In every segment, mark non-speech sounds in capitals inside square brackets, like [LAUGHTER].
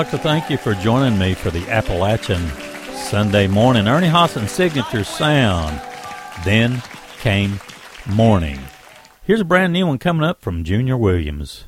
like to thank you for joining me for the Appalachian Sunday morning. Ernie Haase and signature sound. Then came morning. Here's a brand new one coming up from Junior Williams.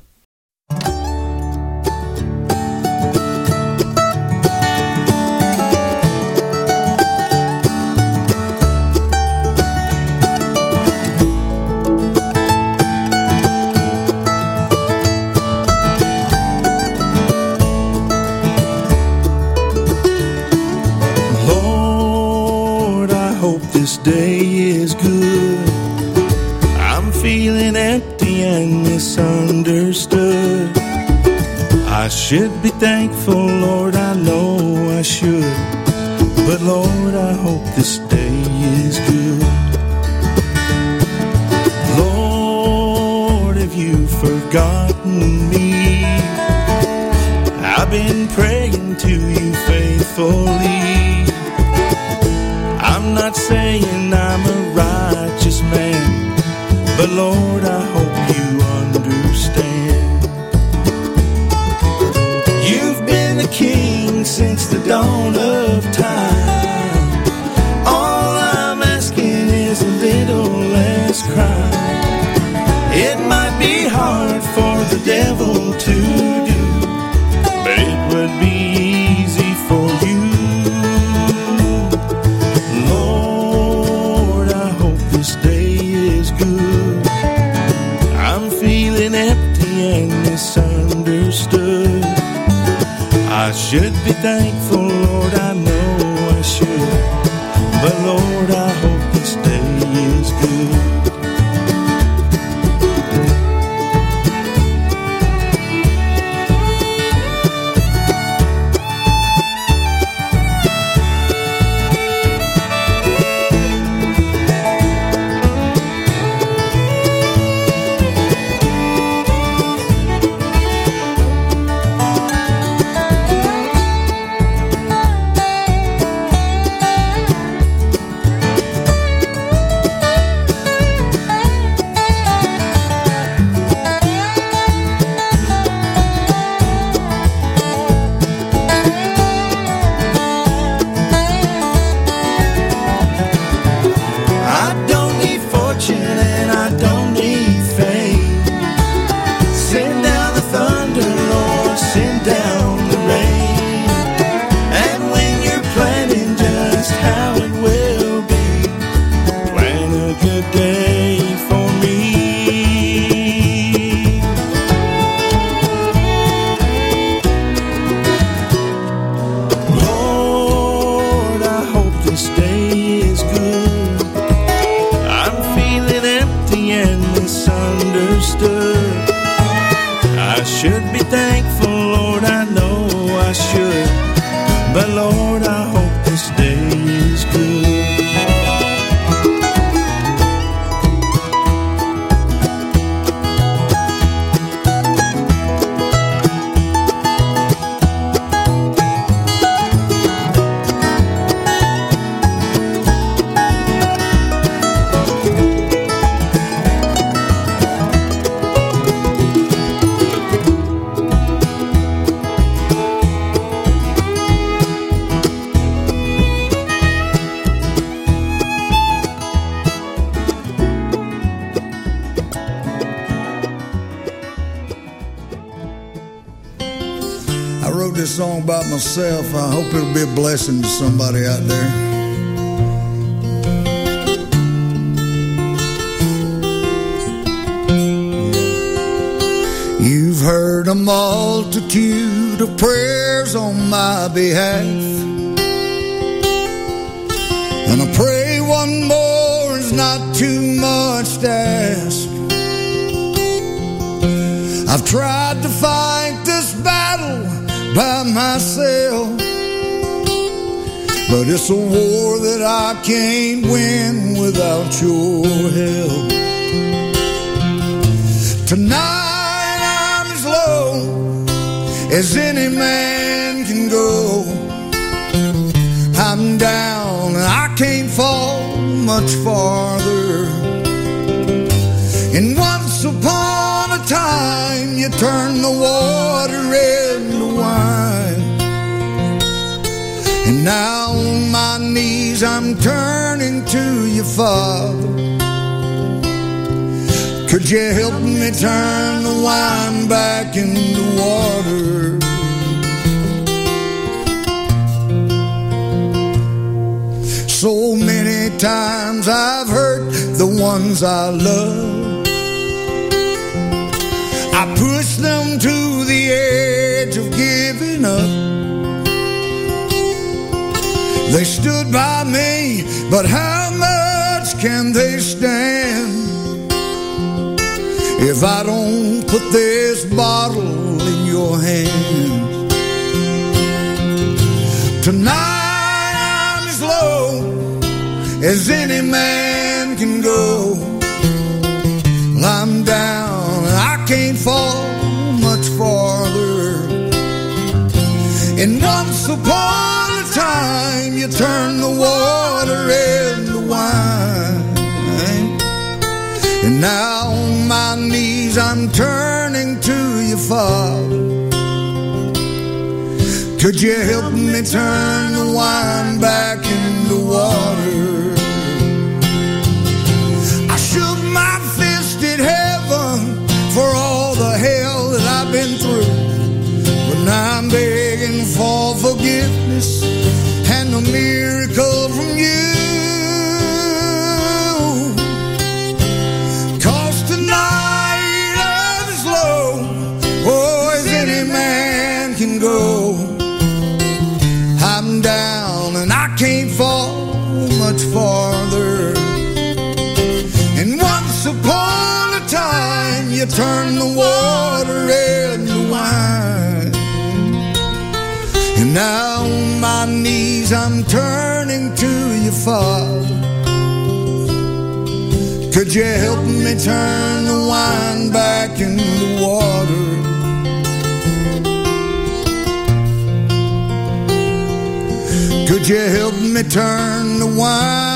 day is good. I'm feeling empty and misunderstood. I should be thankful, Lord, I know I should. But Lord, I hope this day is good. Lord, have you forgotten me? I've been praying to you faithfully. Not saying I'm a righteous man, but Lord, I hope you understand. You've been the king since the dawn of time. All I'm asking is a little less crime. It might be hard for the devil Should be myself. I hope it'll be a blessing to somebody out there. You've heard a multitude of prayers on my behalf. And I pray one more is not too much to ask. I've tried to fight this battle by myself. But it's a war that I can't win without your help. Tonight I'm as low as any man can go. I'm down and I can't fall much farther. And once upon a time, you turned the water now on my knees, I'm turning to you, Father. Could you help me turn the wine back into water? So many times I've hurt the ones I love. I pushed them to They stood by me, but how much can they stand? if I don't put this bottle in your hands. Tonight I'm as low as any man can go. I'm down I can't fall much farther. And a time you turned the water into wine. And now on my knees I'm turning to you, Father. Could you help me turn the wine back into water? Could you help me turn the wine back into water? Could you help me turn the wine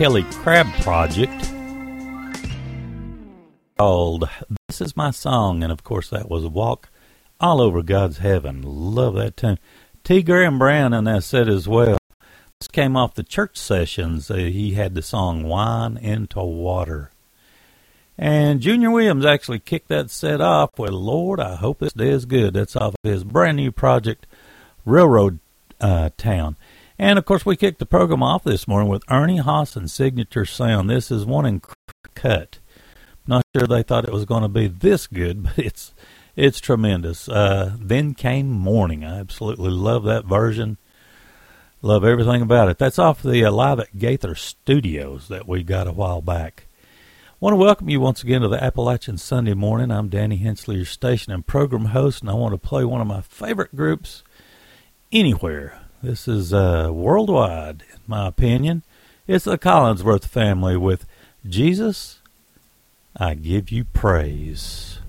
Kelly Crabb project called This Is My Song. And of course, that was Walk All Over God's Heaven. Love that tune. T. Graham Brown in that set as well. This came off the church sessions. Uh, he had the song Wine into Water. And Junior Williams actually kicked that set off with Lord, I hope this day is good. That's off of his brand new project, Railroad uh, Town. And of course, we kicked the program off this morning with Ernie Haase and Signature Sound. This is one in cut. Not sure they thought it was going to be this good, [LAUGHS] but it's it's tremendous. Uh, then came morning. I absolutely love that version. Love everything about it. That's off the uh, live at Gaither Studios that we got a while back. Want to welcome you once again to the Appalachian Sunday morning. I'm Danny Hensley, your station and program host, and I want to play one of my favorite groups anywhere this is uh, worldwide, in my opinion. It's the Collingsworth family with Jesus, I Give You Praise.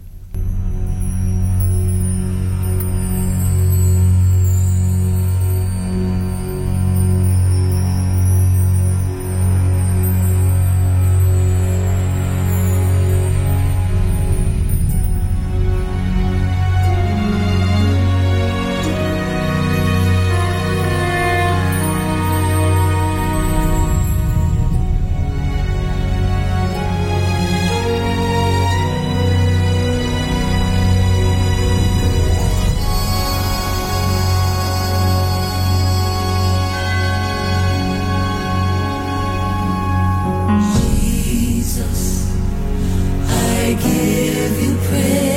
Overflow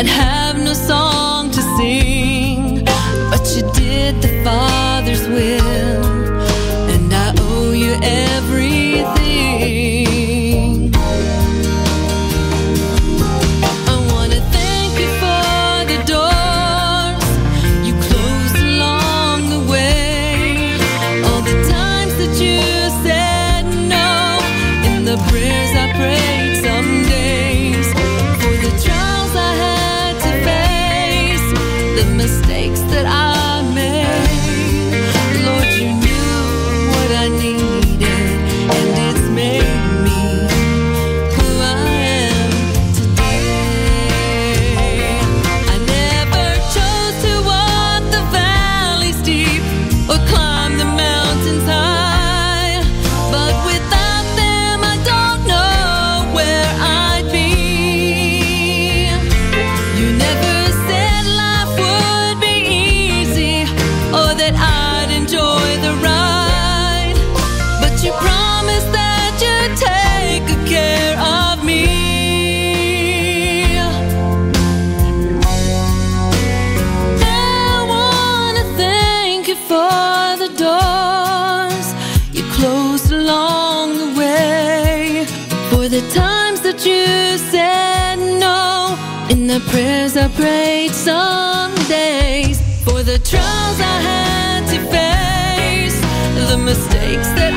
I'd have no song to sing, but you did the Father's will. trials I had to face, the mistakes that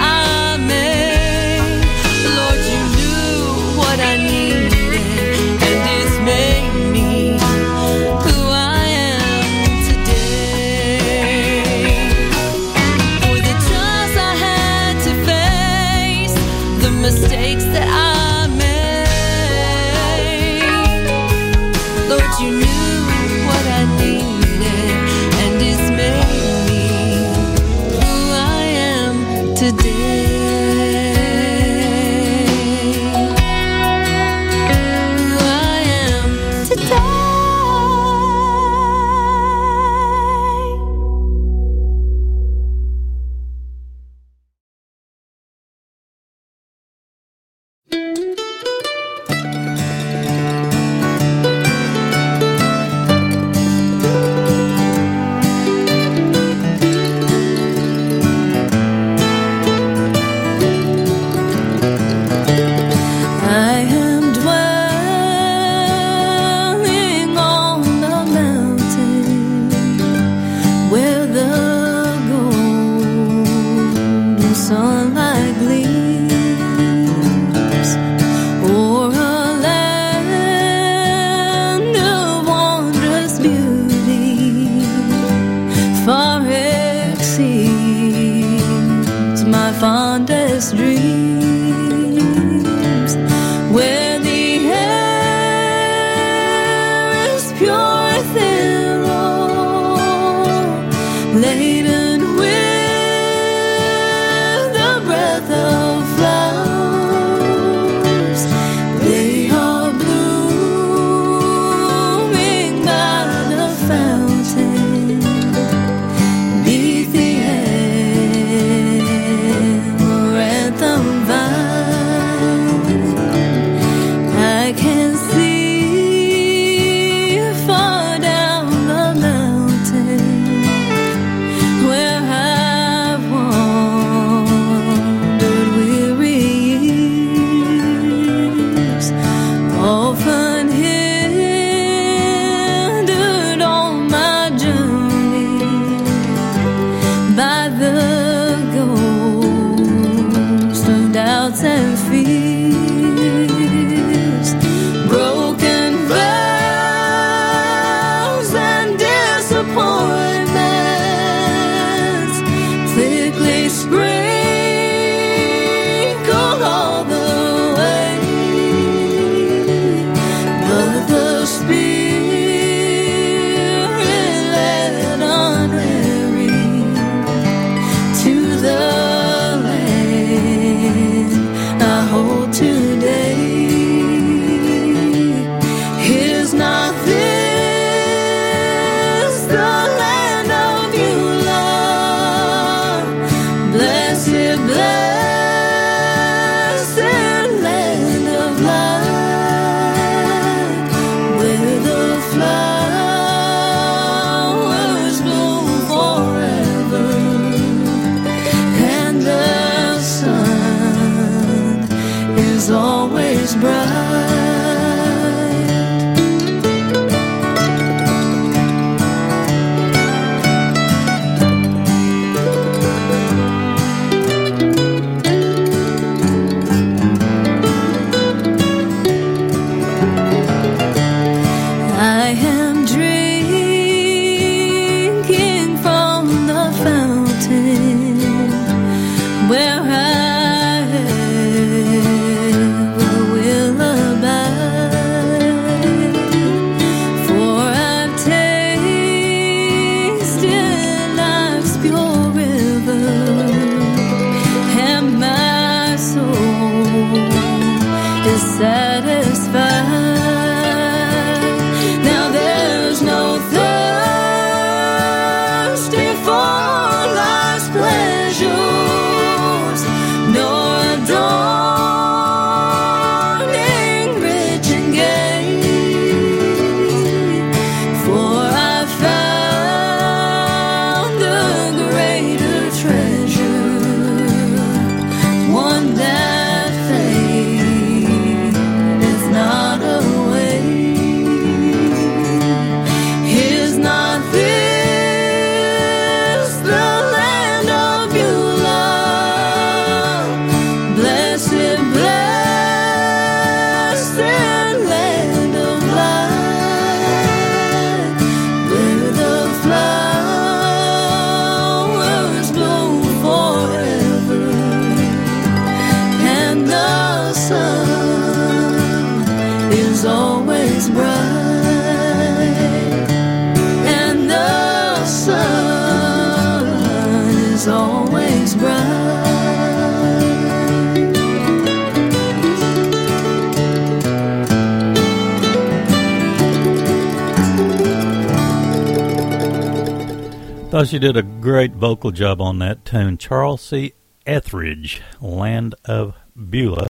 Thought she did a great vocal job on that tune. Charles C. Etheridge, Land of Beulah.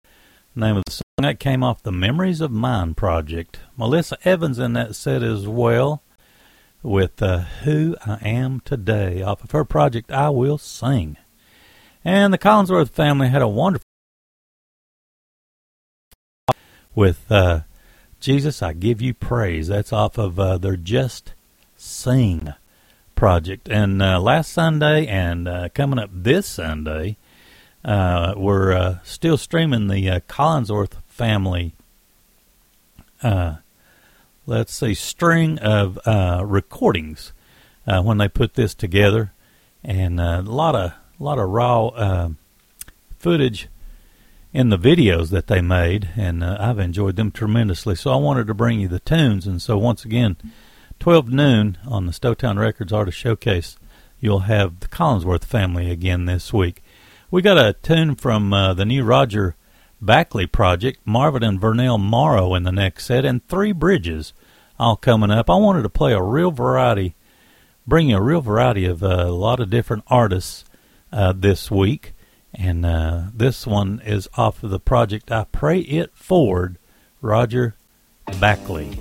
Name of the song that came off the Memories of Mine project. Melissa Evans in that set as well with uh, Who I Am Today off of her project I Will Sing. And the Collingsworth family had a wonderful with uh, Jesus I Give You Praise. That's off of uh, their Just Sing project. And uh, last Sunday and uh, coming up this Sunday, uh, we're still streaming the Collingsworth family. Uh, let's see, string of recordings when they put this together, and a lot of lot of raw footage in the videos that they made, and I've enjoyed them tremendously. So I wanted to bring you the tunes, and so once again 12 noon on the Stowtown Records Artist Showcase, you'll have the Collingsworth family again this week. We got a tune from uh, the new Roger Backley project, Marvin and Vernell Morrow in the next set, and Three Bridges all coming up. I wanted to play a real variety, bring a real variety of uh, a lot of different artists uh, this week. And uh, this one is off of the project I Pray It Forward, Roger Backley.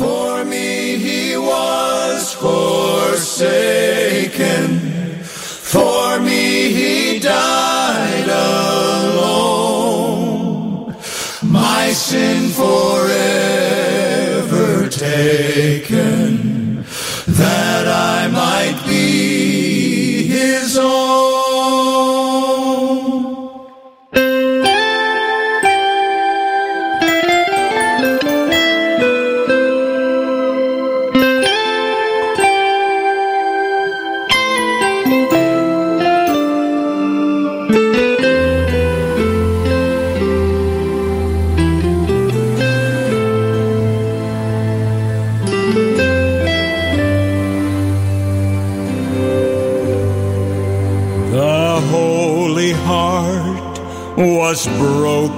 For me he was forsaken, for me he died alone, my sin forever taken.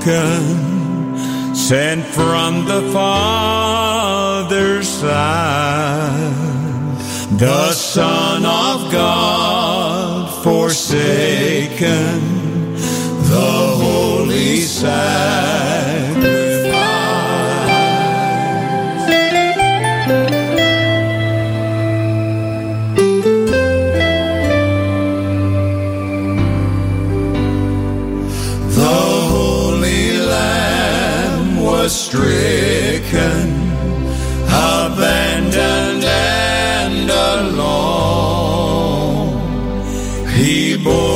broken, sent from the Father's side, the Son of God forsaken, the Holy Side. stricken, abandoned and alone. He bore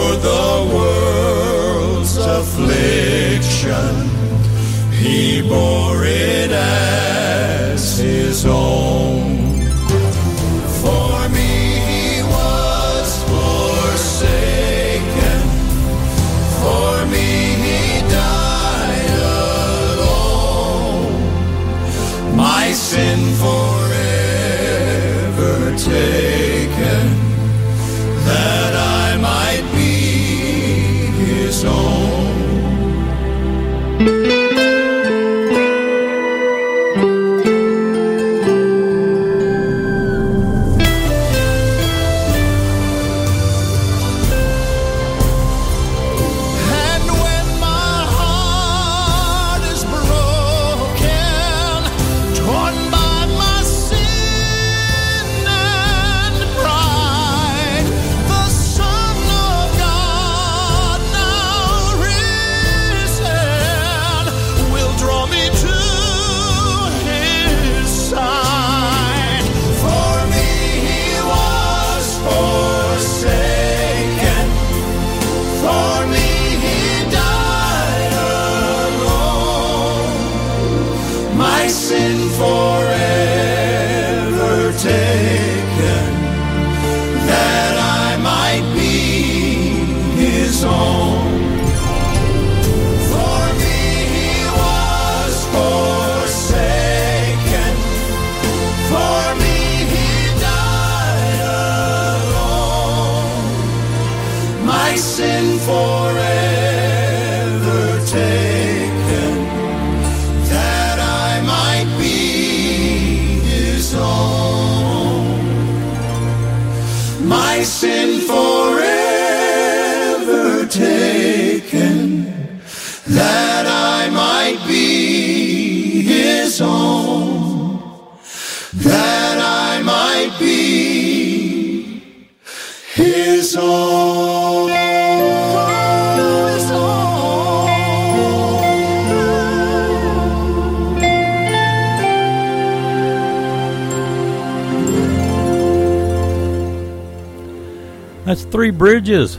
Three Bridges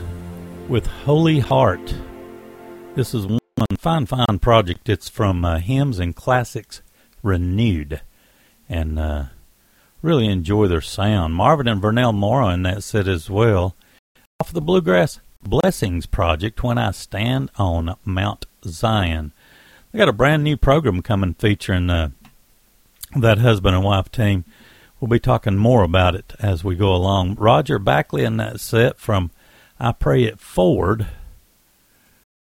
with Holy Heart. This is one fine, fine project. It's from uh, Hymns and Classics Renewed. And uh, really enjoy their sound. Marvin and Vernell Morrow in that set as well. Off the Bluegrass Blessings Project, When I Stand on Mount Zion. They got a brand new program coming featuring uh, that husband and wife team. We'll be talking more about it as we go along. Roger Backley in that set from I Pray It Forward.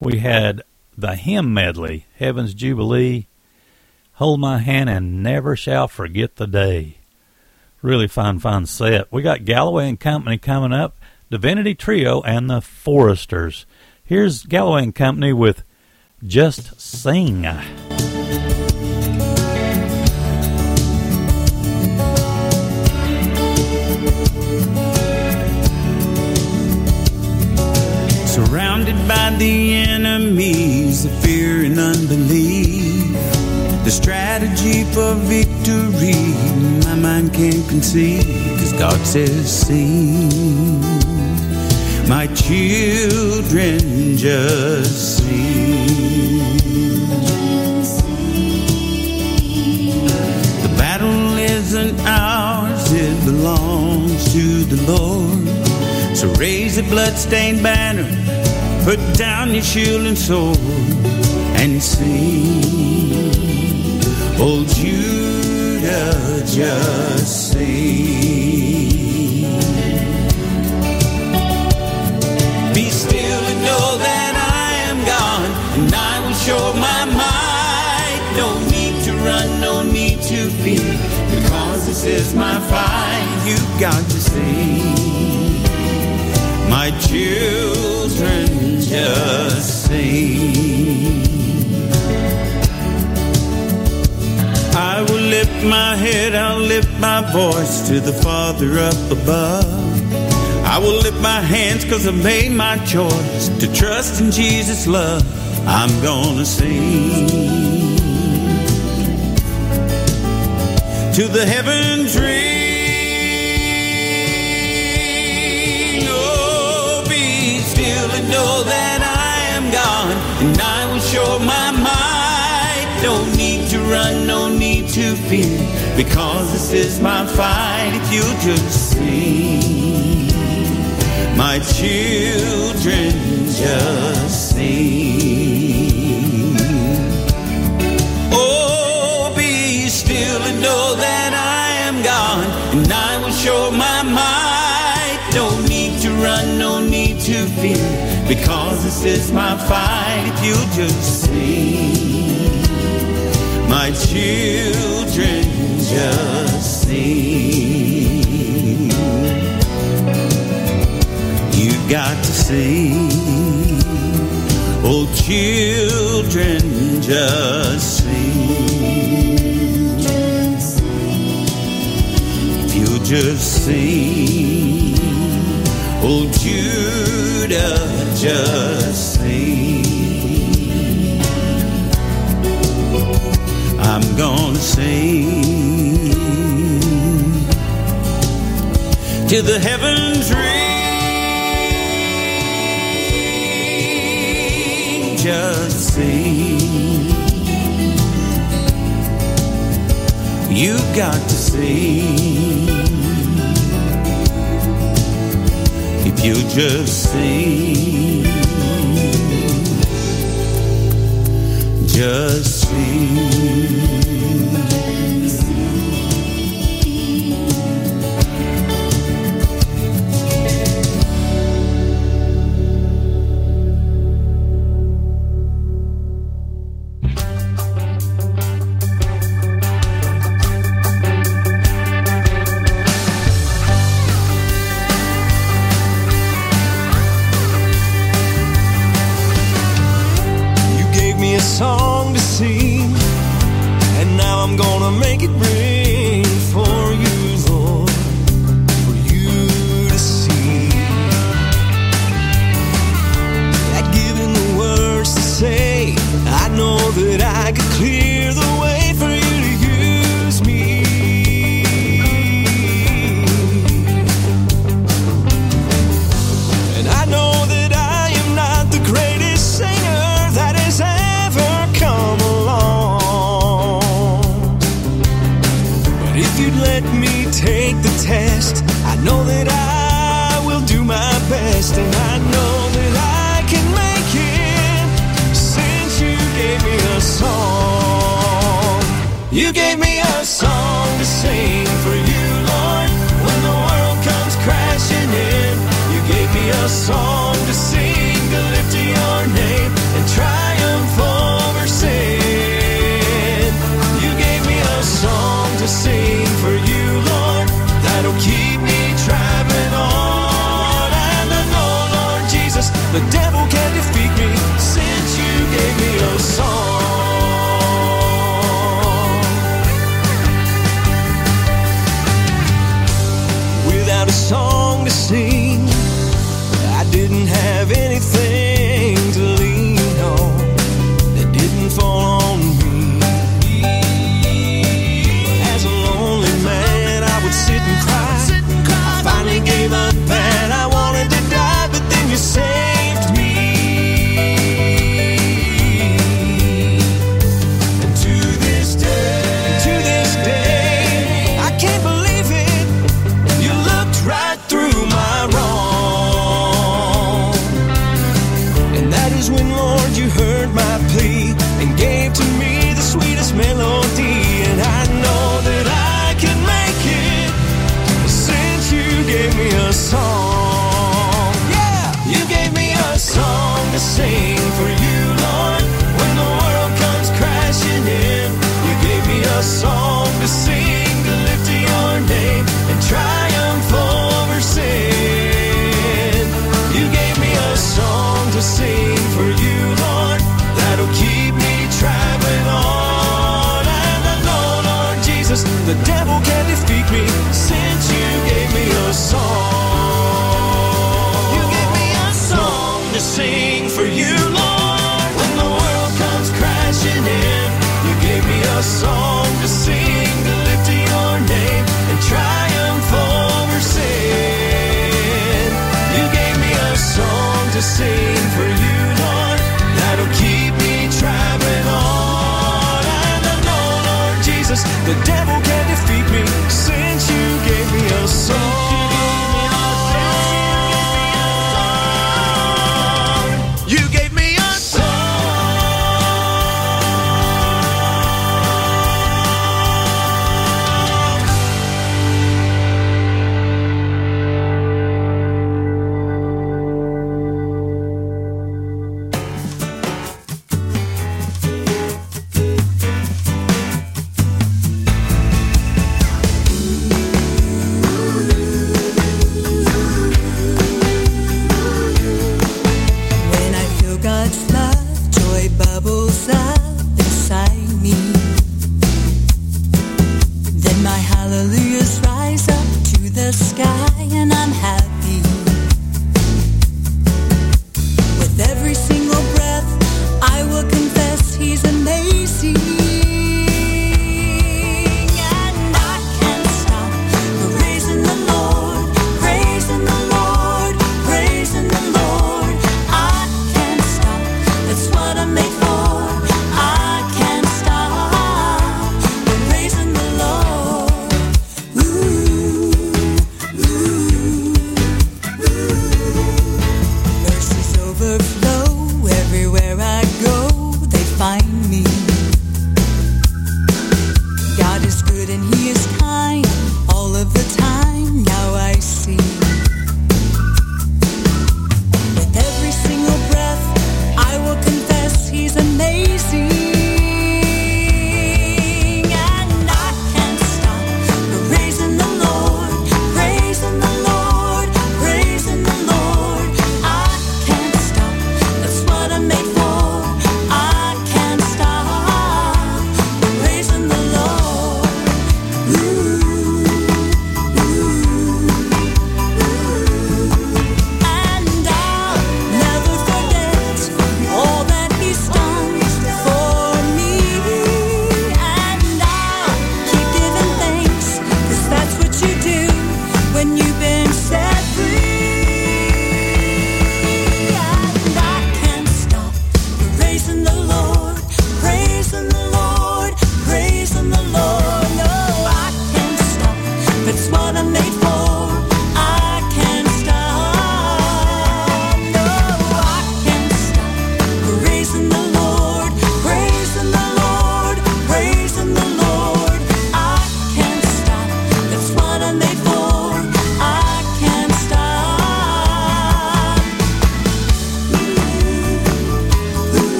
We had the hymn medley, Heaven's Jubilee, Hold My Hand and Never Shall Forget the Day. Really fine, fine set. We got Galloway and Company coming up, Divinity Trio, and the Foresters. Here's Galloway and Company with Just Sing. Surrounded by the enemies of fear and unbelief. The strategy for victory my mind can't conceive. Cause God says, sing. My children just sing. The battle isn't ours, it belongs to the Lord. So raise a bloodstained banner, put down your shield and sword, and sing. Oh, Judah, just sing. Be still and know that I am God, and I will show my might. No need to run, no need to fear, because this is my fight. You've got to sing. My children just sing. I will lift my head, I'll lift my voice to the Father up above. I will lift my hands cause I made my choice to trust in Jesus' love. I'm gonna sing to the heavens ring. Know that I am God, and I will show my might. No need to run, no need to fear, because this is my fight. If you just sing, my children just sing. Oh, be still and know that I am God, and I will show my might. No need to run, no need to fear, because this is my fight. If you just see. my children just see. You got to sing. Oh, children, just. If you just sing. Oh, Judah, just sing. I'm gonna sing to the heavens ring. Just sing. You got to sing. If you just see, Just sing.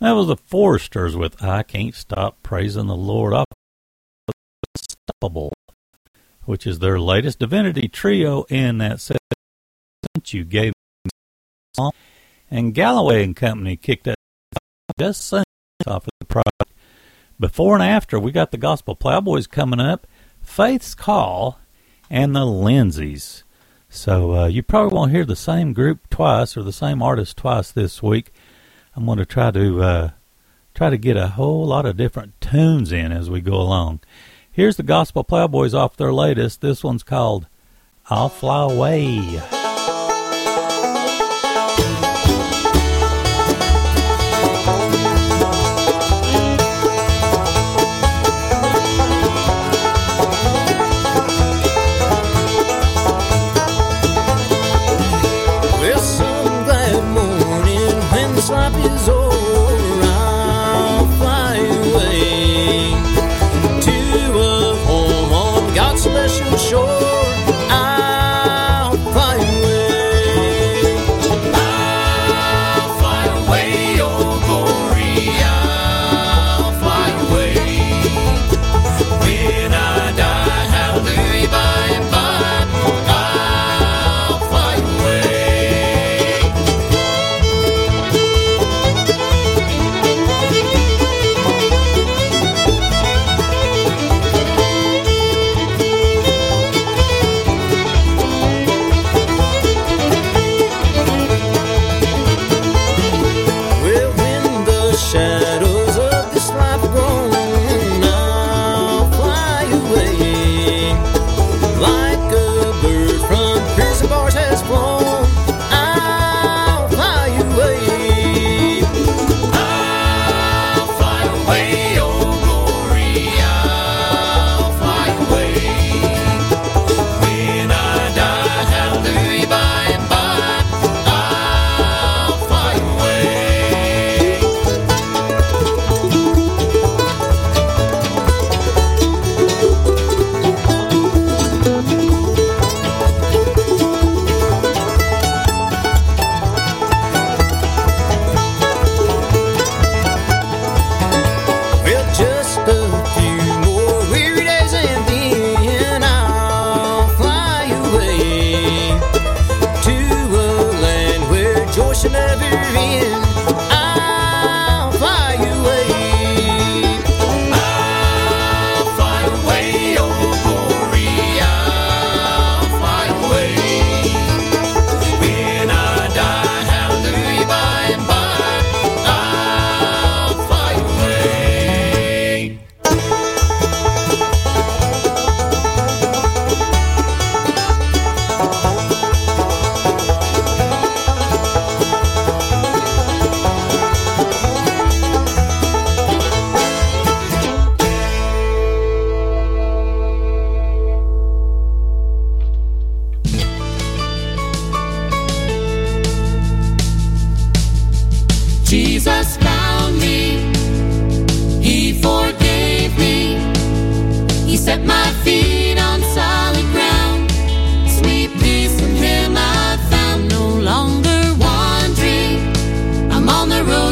That was the Foresters with I Can't Stop Praising the Lord. Up Unstoppable, which is their latest Divinity trio in that set you gave me song. And Galloway and Company kicked that just off of the product. Before and after, we got the Gospel Plowboys coming up, Faith's Call, and the Lindsays. So uh, you probably won't hear the same group twice or the same artist twice this week. I'm going to try to uh, try to get a whole lot of different tunes in as we go along. Here's the Gospel Plowboys off their latest. This one's called "I'll Fly Away."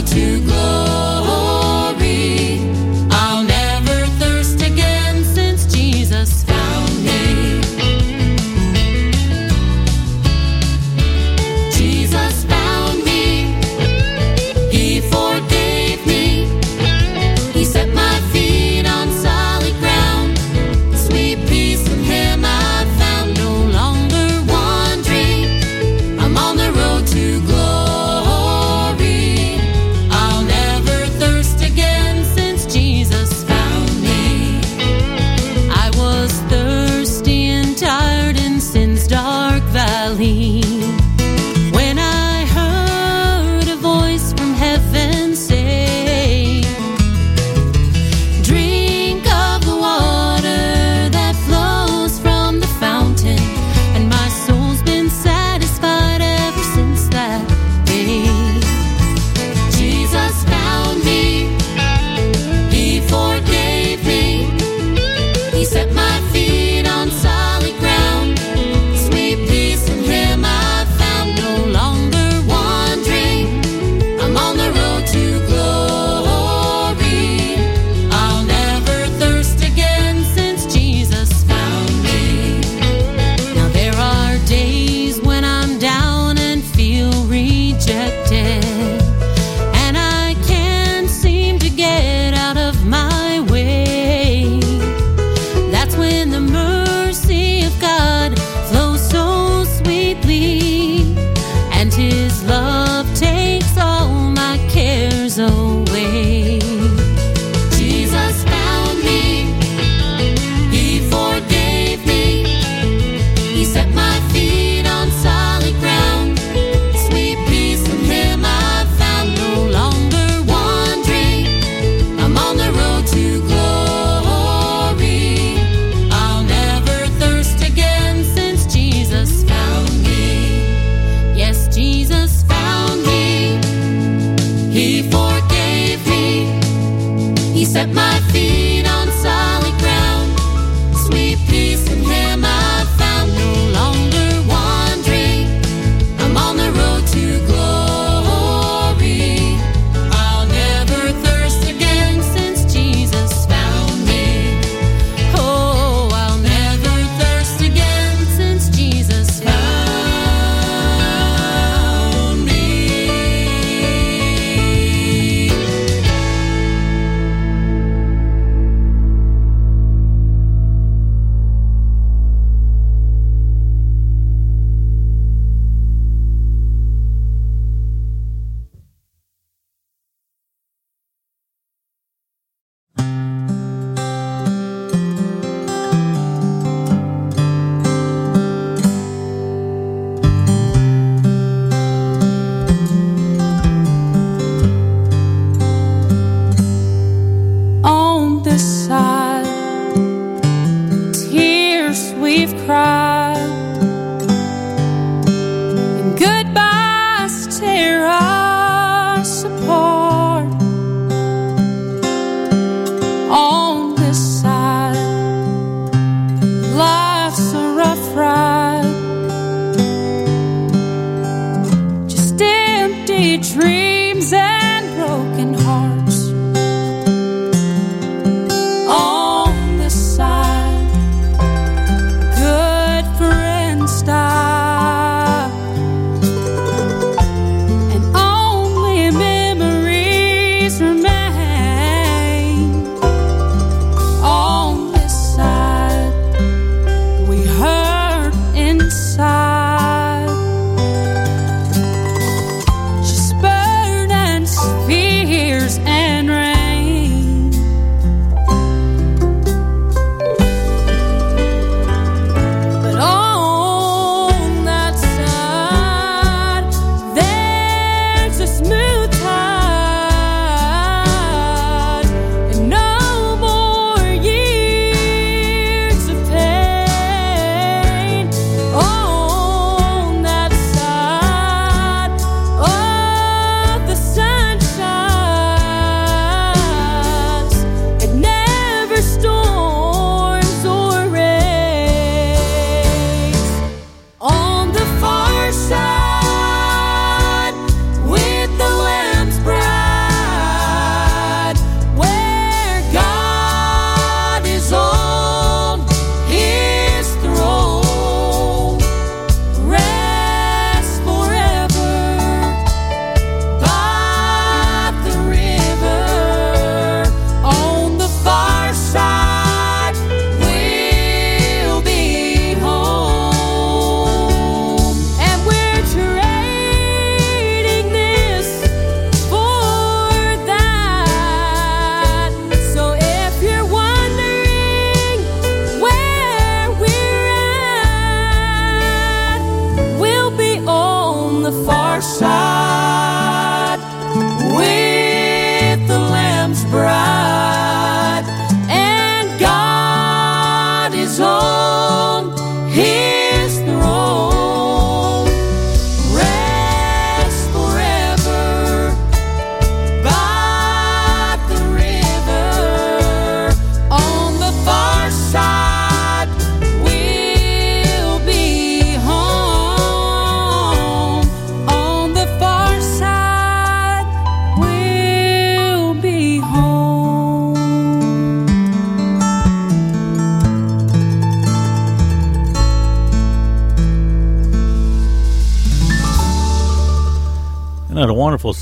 Sweet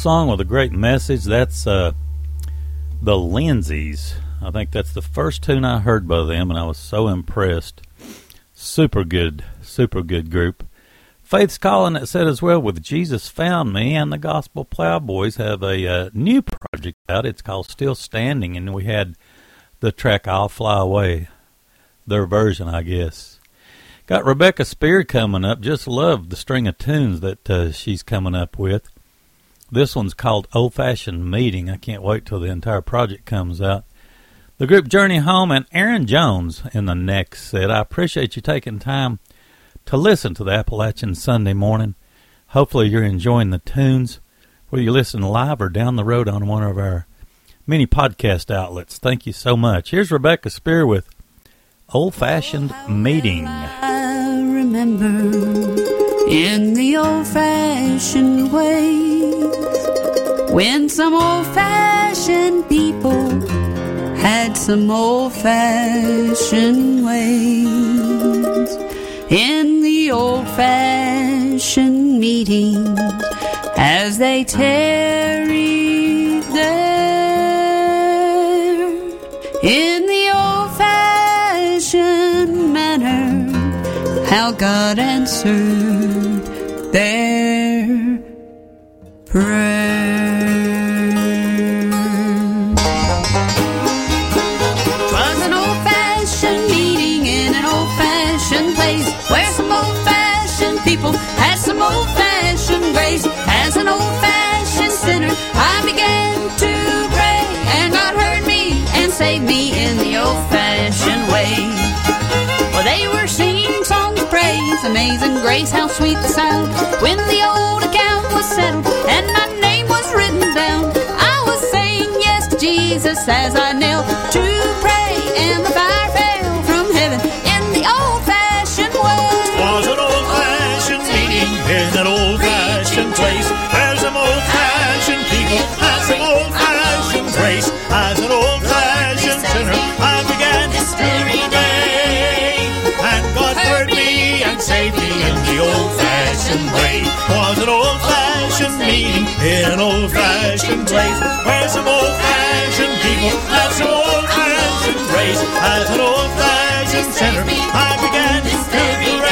song with a great message. That's uh, the Lindsays. I think that's the first tune I heard by them, and I was so impressed. Super good, super good group. Faith's Calling, it said as well, with Jesus Found Me, and the Gospel Plowboys have a uh, new project out. It's called Still Standing, and we had the track I'll Fly Away, their version, I guess. Got Rebecca Spear coming up. Just love the string of tunes that uh, she's coming up with. This one's called Old Fashioned Meeting. I can't wait till the entire project comes out. The group Journey Home and Aaron Jones in the next set. I appreciate you taking time to listen to the Appalachian Sunday morning. Hopefully, you're enjoying the tunes, whether you listen live or down the road on one of our many podcast outlets. Thank you so much. Here's Rebecca Spear with Old Fashioned oh, Meeting. I remember in the old fashioned way when some old fashioned people had some old fashioned ways. In the old fashioned meetings, as they tarried there, in the old fashioned manner, how God answered their prayer. Amazing grace, how sweet the sound. When the old account was settled and my name was written down, I was saying yes to Jesus as I knelt to pray, and the in an old fashioned place. Where some old fashioned people have some old fashioned grace. As an old fashioned sinner, I began to pray.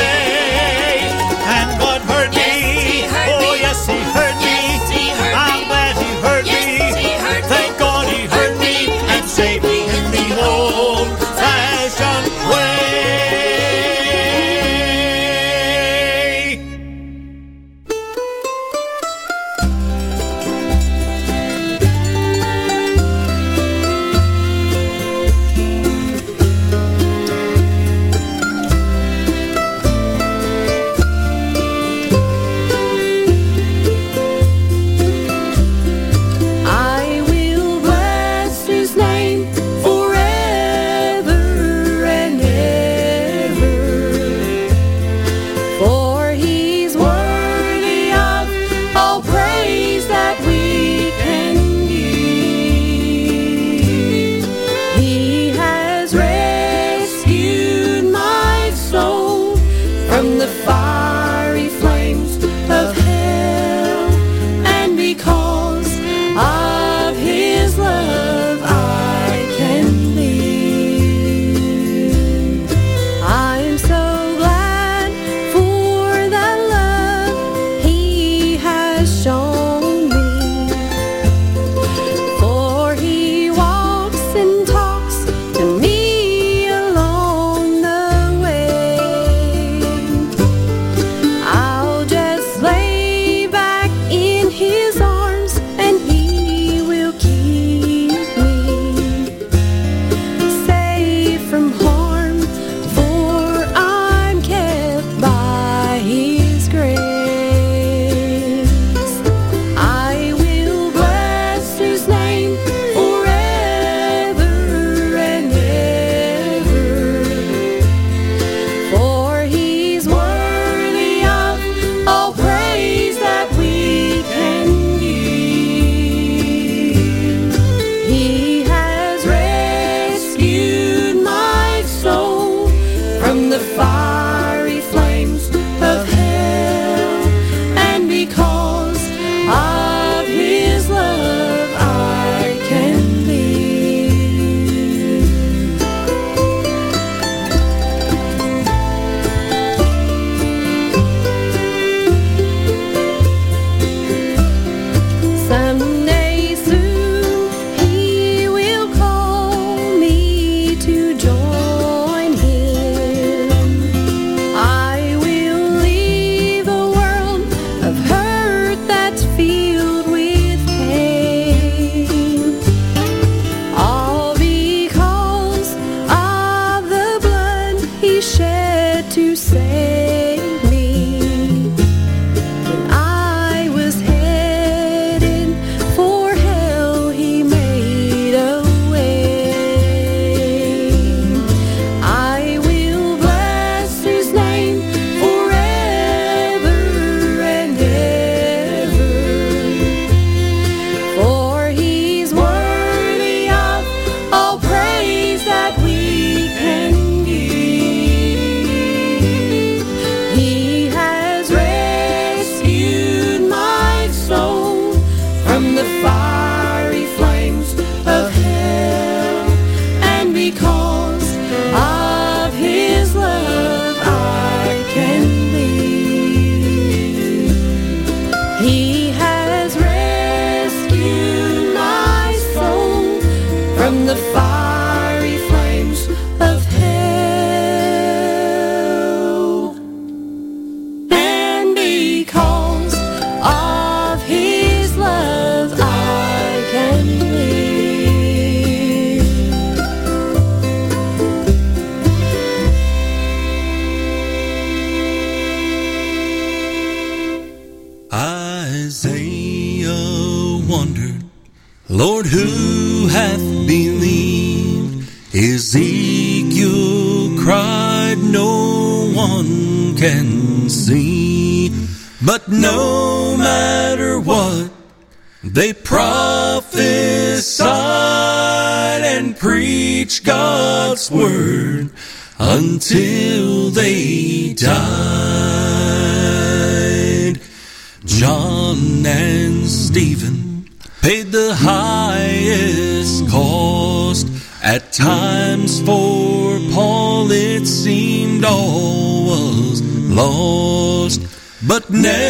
Nevertheless,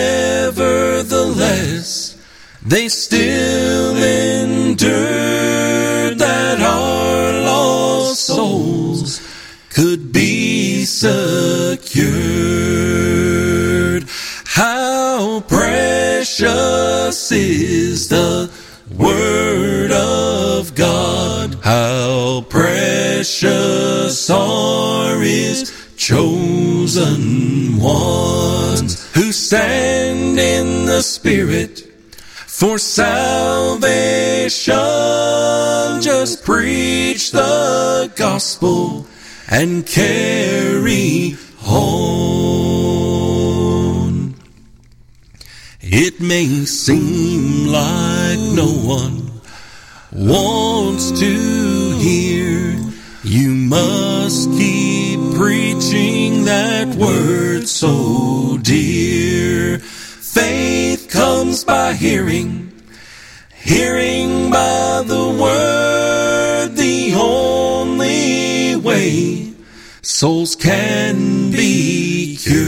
for salvation. Just preach the gospel and carry on. It may seem like no one wants to hear. You must keep preaching that word so dear. Comes by hearing, hearing by the word, the only way souls can be cured.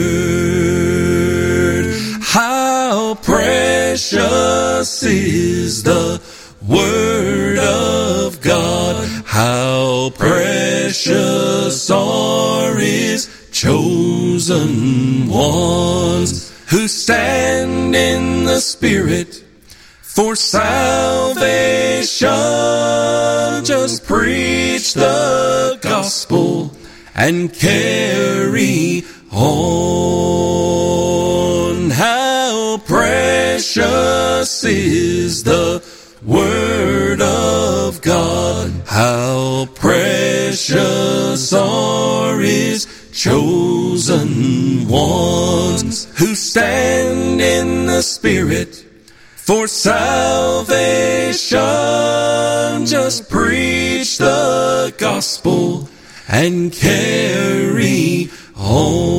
How precious is the Word of God. How precious are His chosen ones who stand in the Spirit for salvation. Just preach the gospel and carry on. How precious is the Word of God. How precious are His chosen ones who stand in the Spirit for salvation. Just preach the gospel and carry on.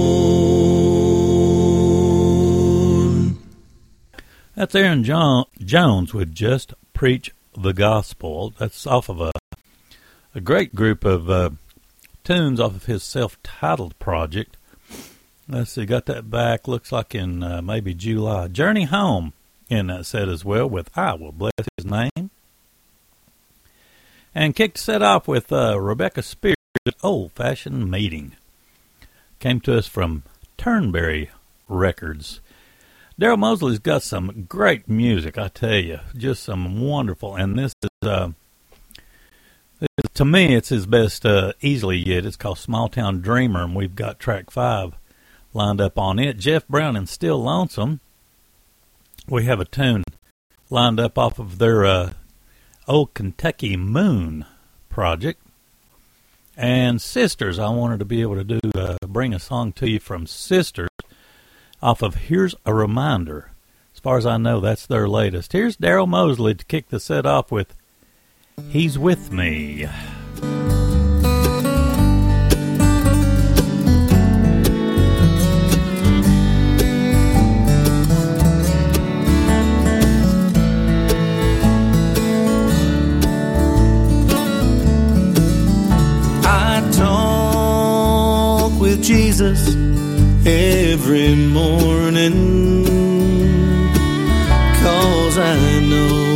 That's Aaron John, Jones with Just Preach the Gospel. That's off of a, a great group of uh, tunes off of his self titled project. Let's see, got that back, looks like in uh, maybe July. Journey Home in that set as well with I Will Bless His Name. And kicked set off with uh, Rebecca Spears' Old Fashioned Meeting. Came to us from Turnberry Records. Daryl Mosley's got some great music, I tell you, just some wonderful. And this is, uh, to me, it's his best uh, easily yet. It's called Small Town Dreamer, and we've got track five lined up on it. Jeff Brown and Still Lonesome. We have a tune lined up off of their uh, Old Kentucky Moon project. And Sisters, I wanted to be able to do uh, bring a song to you from Sisters off of Here's a Reminder. As far as I know, that's their latest. Here's Daryl Mosley to kick the set off with He's With Me. I talk with Jesus every morning. Cause I know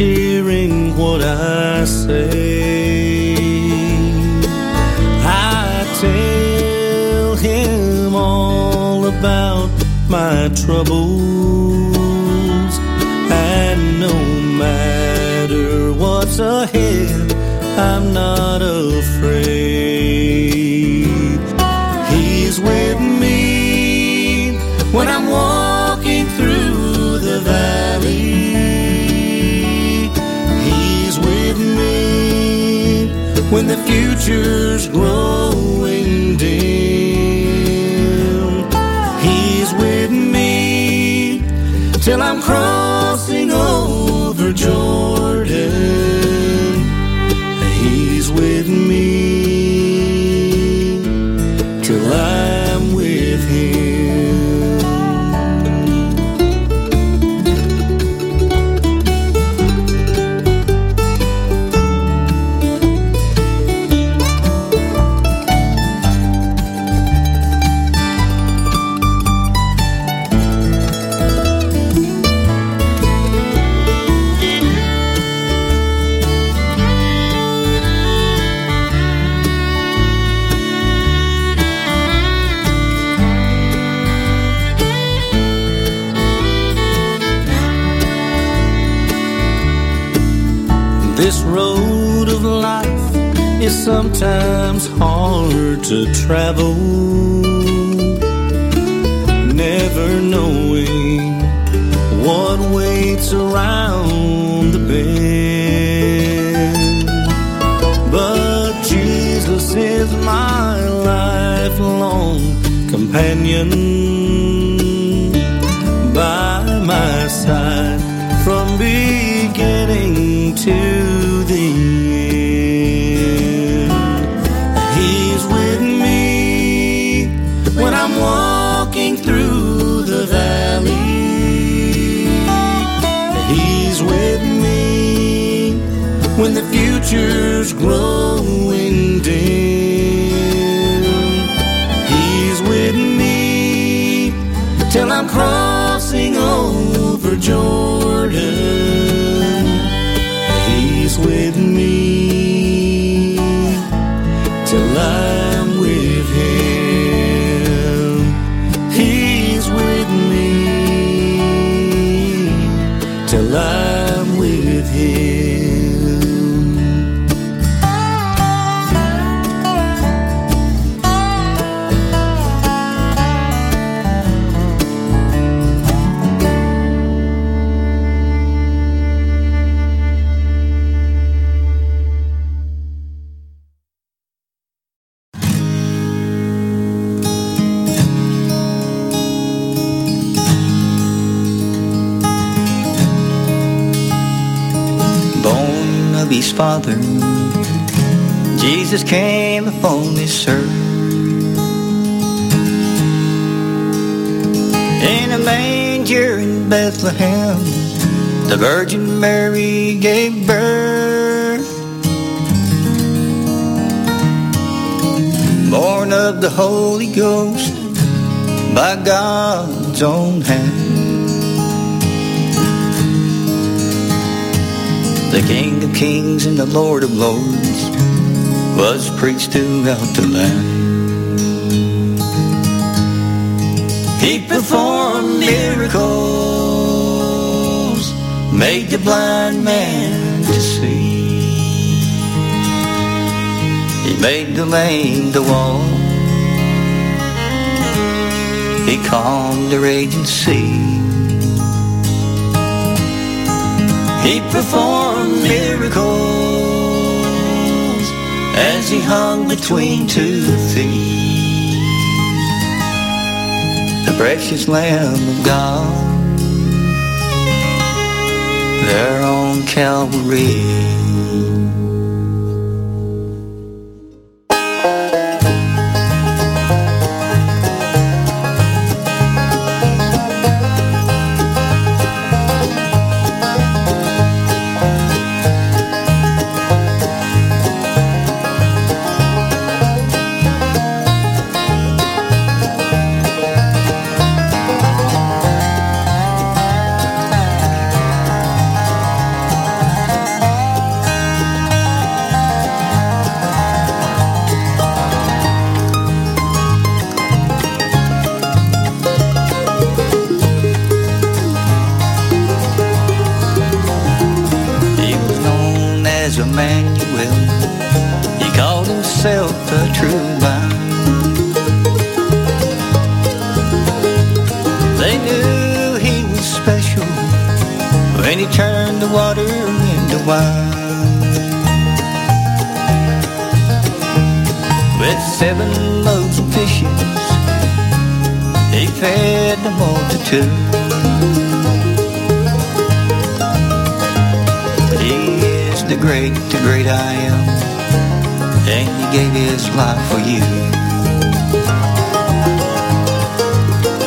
hearing what I say. I tell him all about my troubles, and no matter what's ahead, I'm not afraid. He's with future's growing dim. He's with me till I'm crossing over Jordan. He's with me travel. He performed miracles, made the blind man to see. He made the lame to walk. He calmed the raging sea. He performed miracles as he hung between two thieves. The precious Lamb of God there on Calvary. With seven loaves and fishes, he fed the multitude. He is the great, the great I am, and he gave his life for you.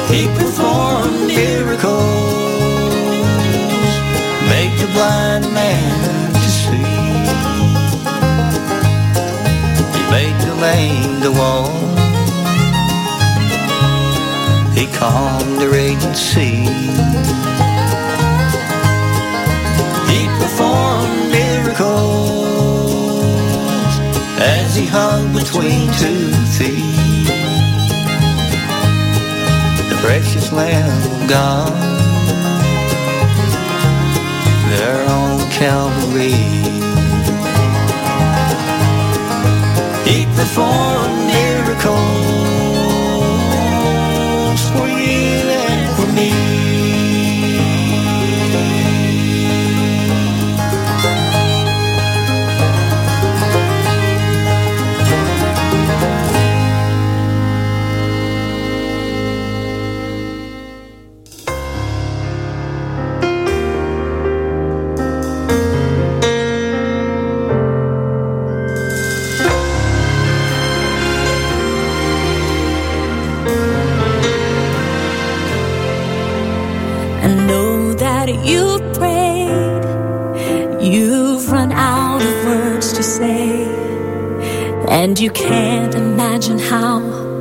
He performed blind man to see. He made the lane to wall. He calmed the raging sea. He performed miracles as he hung between two thieves. The precious lamb of God. Calvary. He performed miracles. and you can't imagine how.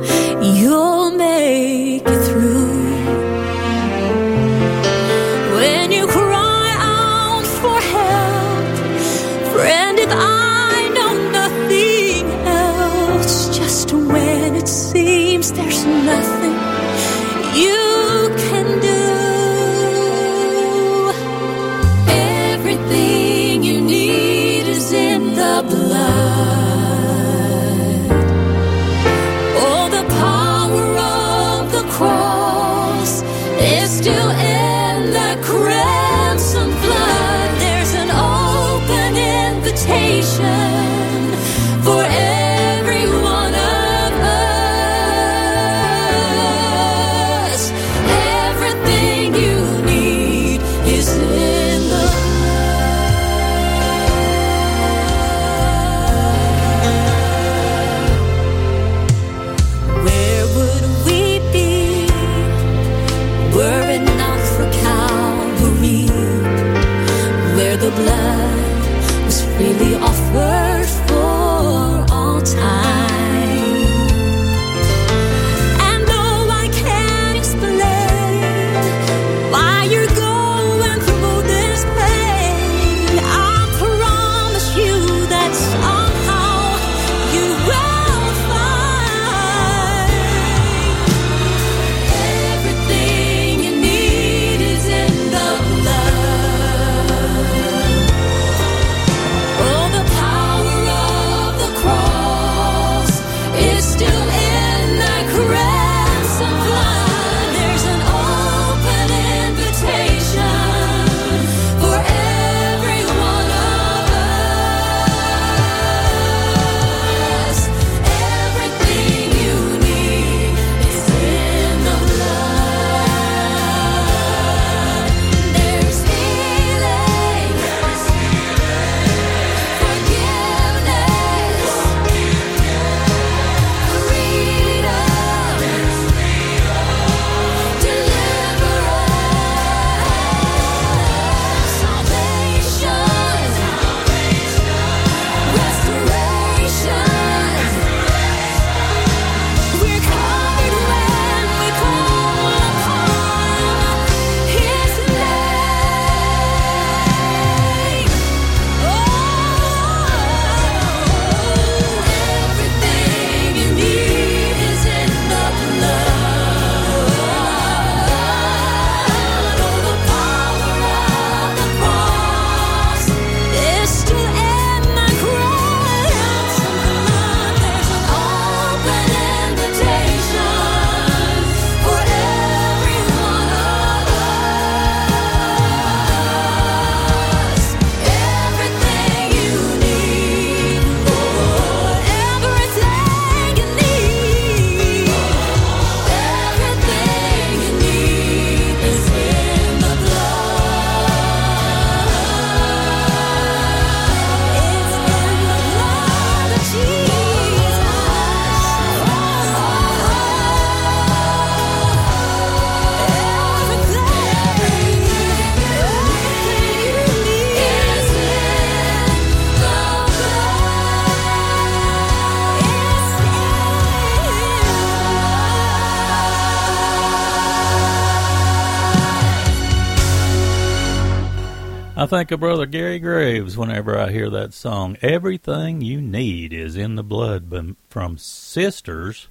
Think of Brother Gary Graves whenever I hear that song. Everything you need is in the blood from Sisters.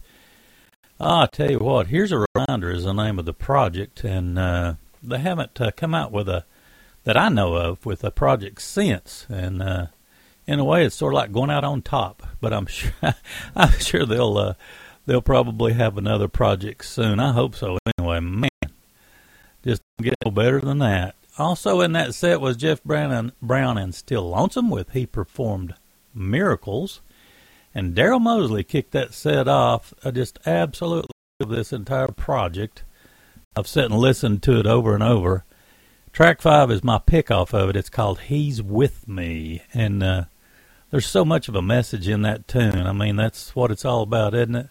Ah, I tell you what, here's a reminder is the name of the project, and uh, they haven't uh, come out with a that I know of with a project since, and uh, in a way, it's sort of like going out on top. But I'm [LAUGHS] sure I'm sure they'll uh, they'll probably have another project soon. I hope so. Anyway, man, just get no better than that. Also in that set was Jeff Brown and, Still Lonesome with He Performed Miracles. And Daryl Mosley kicked that set off. I just absolutely this entire project. I've sat and listened to it over and over. Track five is my pick off of it. It's called He's With Me. And uh, there's so much of a message in that tune. I mean, that's what it's all about, isn't it?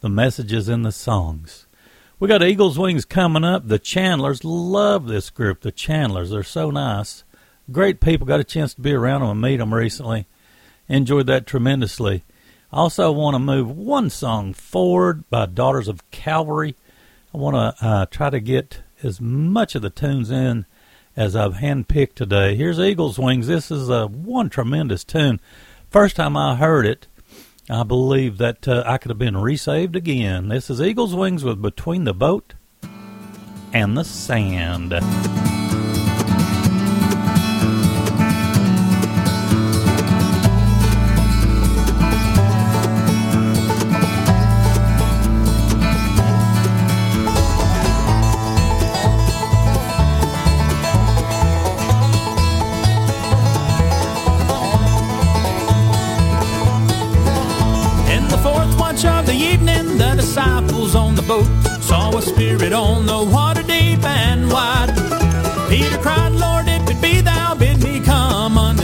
The messages in the songs. We got Eagles Wings coming up. The Chandlers love this group. The Chandlers, they're so nice. Great people. Got a chance to be around them and meet them recently. Enjoyed that tremendously. Also, want to move one song forward by Daughters of Calvary. I want to uh, try to get as much of the tunes in as I've handpicked today. Here's Eagles Wings. This is a one tremendous tune. First time I heard it, I believe that uh, I could have been resaved again. This is Eagles Wings with Between the Boat and the Sand.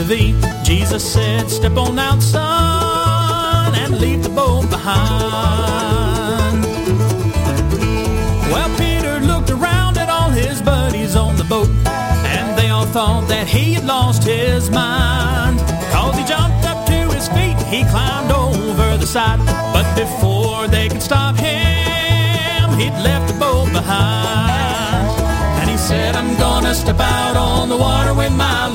Thee. Jesus said, Step on out, son, and leave the boat behind. Well, Peter looked around at all his buddies on the boat, and they all thought that he had lost his mind. Cause he jumped up to his feet, he climbed over the side, but before they could stop him, he'd left the boat behind. And he said, I'm gonna step out on the water with my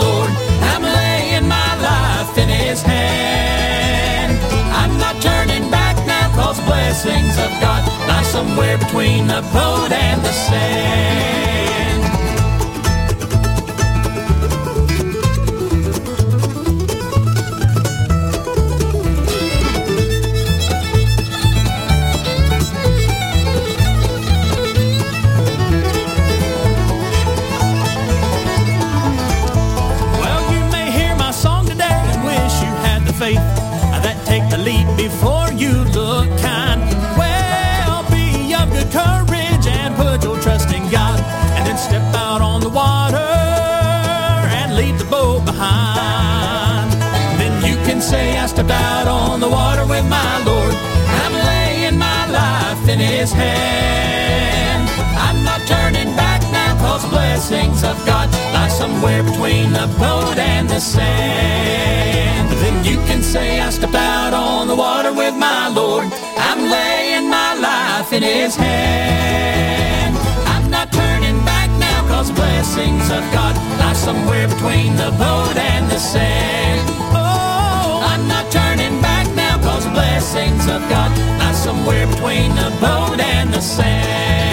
blessings of God lie somewhere between the boat and the sand. Say I stepped out on the water with my Lord. I'm laying my life in His hand. I'm not turning back now, cause blessings of God lie somewhere between the boat and the sand. Then you can say I stepped out on the water with my Lord. I'm laying my life in His hand. I'm not turning back now, cause blessings of God lie somewhere between the boat and the sand. Blessings of God lie somewhere between the boat and the sand.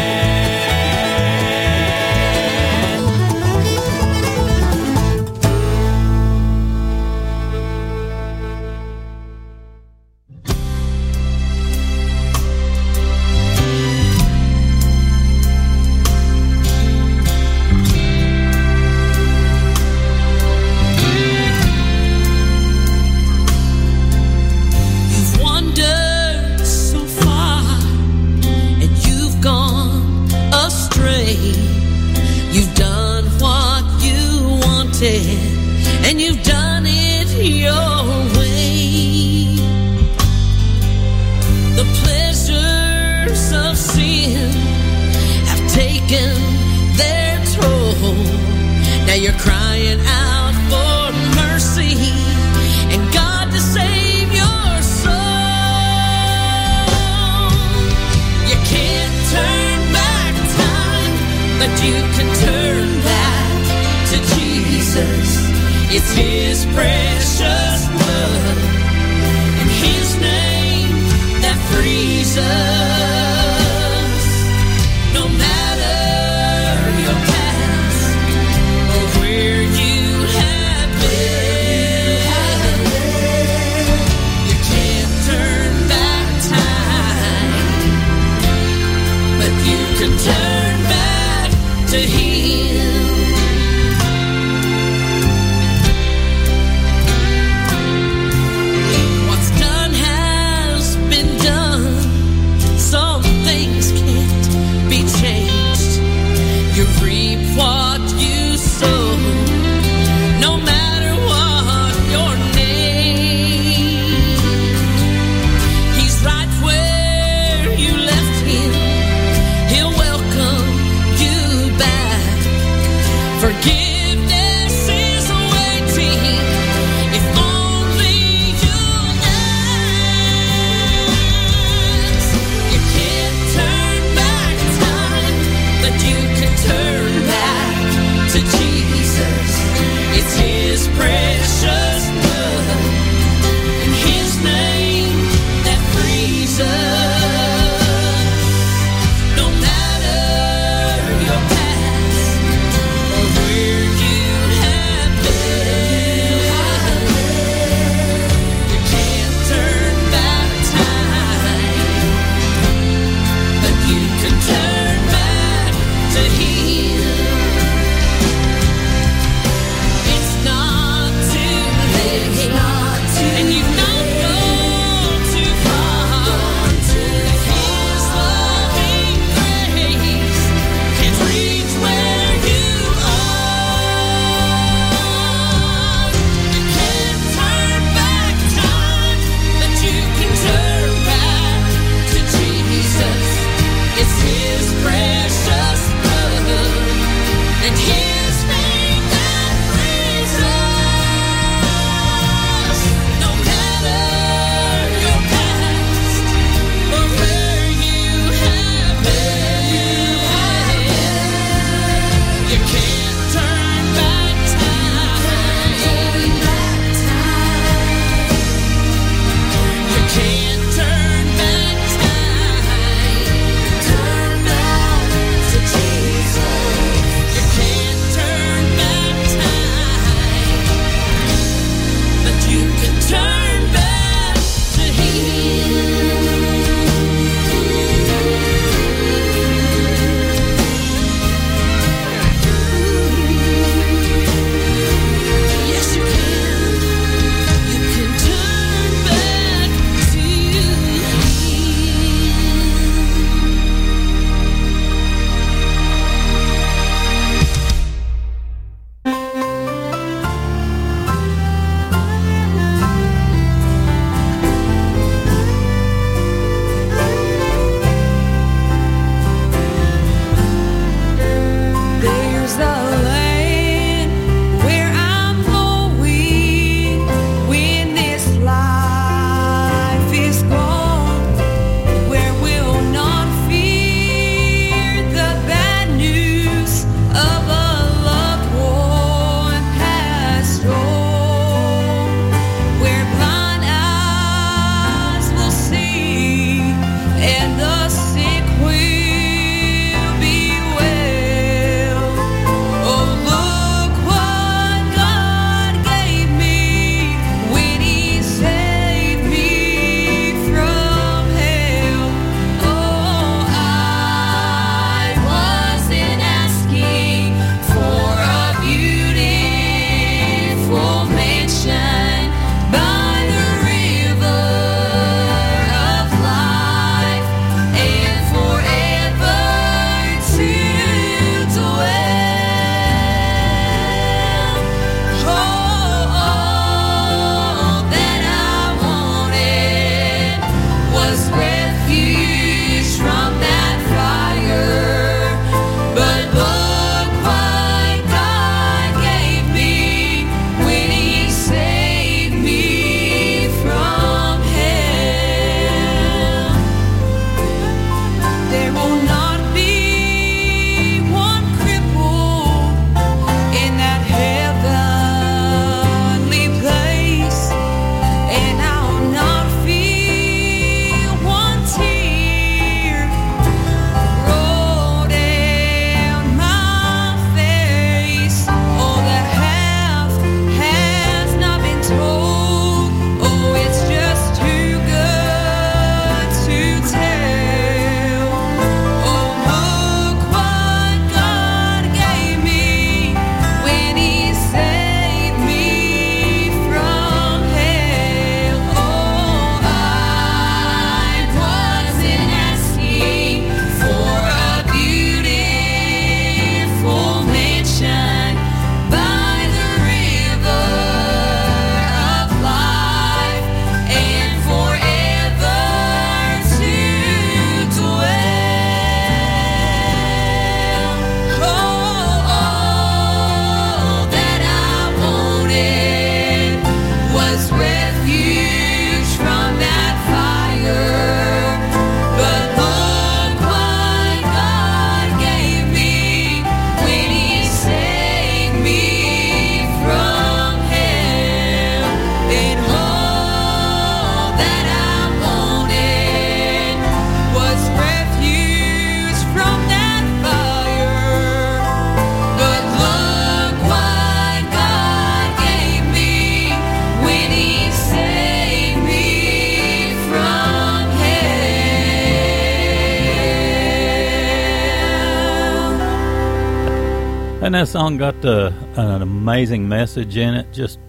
Song got uh, an amazing message in it. Just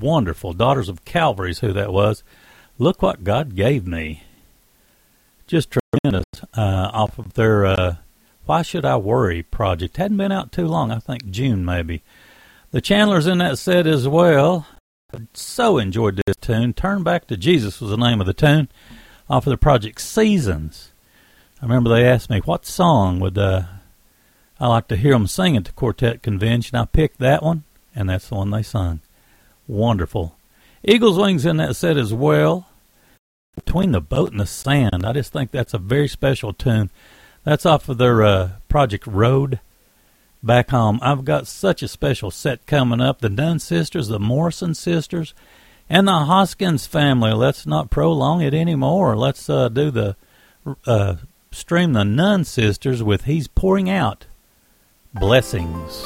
wonderful. Daughters of Calvary's who that was. Look what God gave me. Just tremendous. Uh, off of their uh, Why Should I Worry project. Hadn't been out too long. I think June maybe. The Chandlers in that set as well. So enjoyed this tune. Turn Back to Jesus was the name of the tune. Off of the project Seasons. I remember they asked me what song would uh, I like to hear them sing at the quartet convention. I picked that one, and that's the one they sung. Wonderful. Eagles Wings in that set as well. Between the Boat and the Sand. I just think that's a very special tune. That's off of their uh, Project Road back home. I've got such a special set coming up. The Nunn sisters, the Morrison sisters, and the Hoskins family. Let's not prolong it anymore. Let's uh, do the uh, stream the Nunn sisters with He's Pouring Out blessings.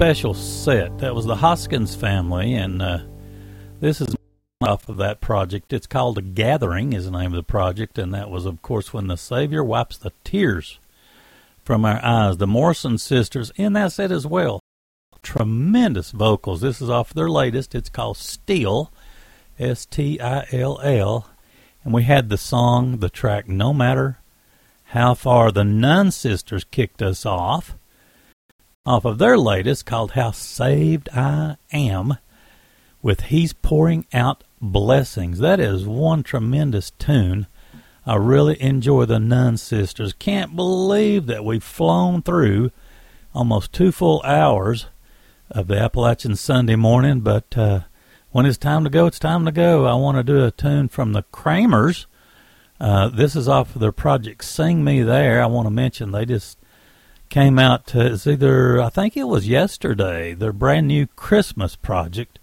Special set? That was the Hoskins family, and uh, this is off of that project. It's called A Gathering, is the name of the project, and that was, of course, when the Savior wipes the tears from our eyes. The Morrison sisters in that set as well. Tremendous vocals. This is off their latest. It's called Still, S T I L L, and we had the song, the track No Matter How Far. The Nunn sisters kicked us off off of their latest called How Saved I Am with He's Pouring Out Blessings. That is one tremendous tune. I really enjoy the Nunn Sisters. Can't believe that we've flown through almost two full hours of the Appalachian Sunday morning, but uh, when it's time to go, it's time to go. I want to do a tune from the Kramers. Uh, this is off of their project Sing Me There. I want to mention they just came out to, it's either, I think it was yesterday, their brand new Christmas project.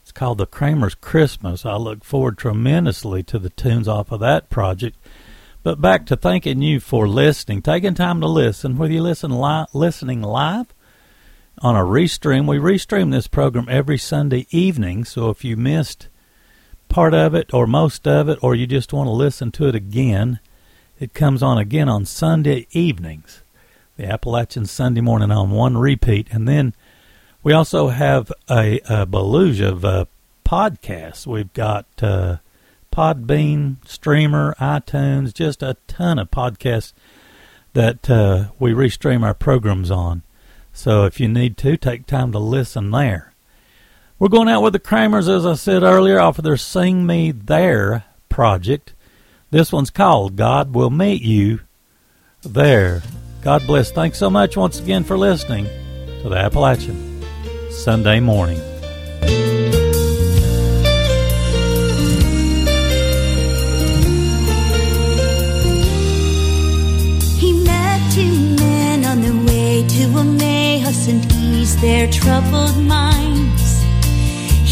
It's called The Kramers Christmas. I look forward tremendously to the tunes off of that project. But back to thanking you for listening, taking time to listen, whether you listen li- listening live on a restream. We restream this program every Sunday evening, so if you missed part of it or most of it, or you just want to listen to it again, it comes on again on Sunday evenings, the Appalachian Sunday morning on one repeat, and then we also have a, a of uh, podcasts. We've got uh, Podbean, Streamer, iTunes, just a ton of podcasts that uh, we restream our programs on. So if you need to, take time to listen there. We're going out with the Kramers, as I said earlier, off of their Sing Me There project. This one's called God Will Meet You There. God bless. Thanks so much once again for listening to the Appalachian. Sunday morning. He met two men on the way to Emmaus and eased their troubled minds.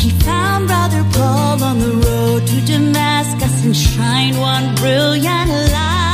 He found Brother Paul on the road to Damascus and shined one brilliant light.